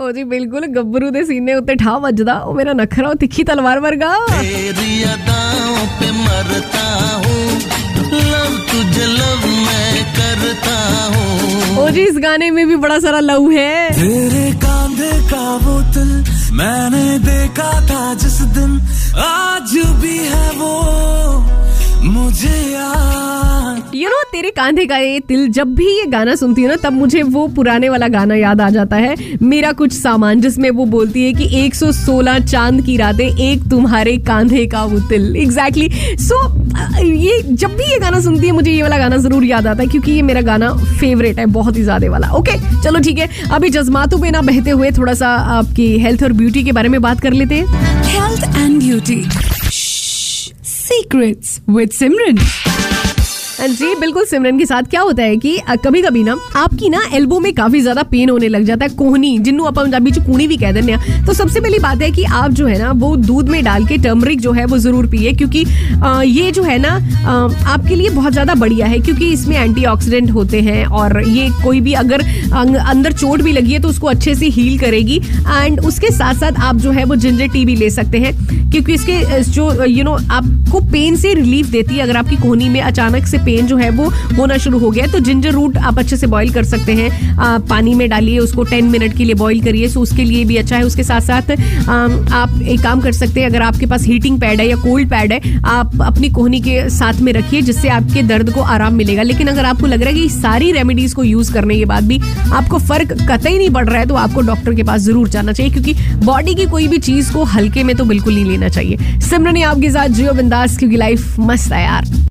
ओ जी बिल्कुल गब्बरू दे सीने उत्ते ठा ਵੱਜਦਾ ਉਹ ਮੇਰਾ ਨਖਰਾ ਉਹ ਤਿੱਖੀ ਤਲਵਾਰ ਵਰਗਾ तेरी अदाओं पे मरता हूँ लव तुझे लव मैं करता हूँ ओ जी इस गाने में भी बड़ा सारा लव है तेरे कांधे का वो दिल मैंने देखा था जिस दिन आज भी है वो तेरे कांधे का ये तिल जब भी ये गाना सुनती हूँ ना, तब मुझे वो पुराने वाला गाना याद आ जाता है। मेरा कुछ सामान, जिसमें वो बोलती है कि 116 चाँद की रातें, एक तुम्हारे कांधे का वो तिल। एग्जैक्टली सो ये जब भी ये गाना सुनती है, मुझे ये वाला गाना ज़रूर याद आता है, क्योंकि ये मेरा गाना फेवरेट है, बहुत ही ज़्यादा वाला। ओके चलो ठीक है। अभी जज्बातों पे ना बहते हुए थोड़ा सा आपकी हेल्थ और ब्यूटी के बारे में बात कर लेते हैं। Health and beauty. Secrets with Simran. जी बिल्कुल सिमरन के साथ क्या होता है कि कभी कभी ना आपकी ना एल्बो में काफ़ी ज़्यादा पेन होने लग जाता है कोहनी जिन्नू आप पंजाबी च कूनी भी कह हैं। तो सबसे पहली बात है कि आप जो है ना वो दूध में डाल के टर्मरिक जो है वो ज़रूर पिए क्योंकि आ, ये जो है ना आ, आपके लिए बहुत ज़्यादा बढ़िया है क्योंकि इसमें एंटीऑक्सीडेंट होते हैं और ये कोई भी अगर अंदर चोट भी लगी है तो उसको अच्छे से हील करेगी। एंड उसके साथ साथ आप जो है वो जिंजर टी भी ले सकते हैं क्योंकि इसके जो यू नो आपको पेन से रिलीफ देती है अगर आपकी कोहनी में अचानक से पेन जो है वो होना शुरू हो गया तो जिंजर रूट आप अच्छे से बॉईल कर सकते हैं। आ, पानी में डालिए उसको टेन मिनट के लिए बॉईल करिए। सो उसके लिए भी अच्छा है। उसके साथ साथ आम, आप एक काम कर सकते हैं। अगर आपके पास हीटिंग पैड है या कोल्ड पैड है आप अपनी कोहनी के साथ में रखिए जिससे आपके दर्द को आराम मिलेगा। लेकिन अगर आपको लग रहा है कि सारी रेमेडीज को यूज़ करने के बाद भी आपको फ़र्क कतई नहीं पड़ रहा है तो आपको डॉक्टर के पास ज़रूर जाना चाहिए। क्योंकि बॉडी की कोई भी चीज़ को हल्के में तो बिल्कुल नहीं लेना चाहिए। सिमरन आपके साथ जियो बिंदास क्योंकि लाइफ मस्त है यार।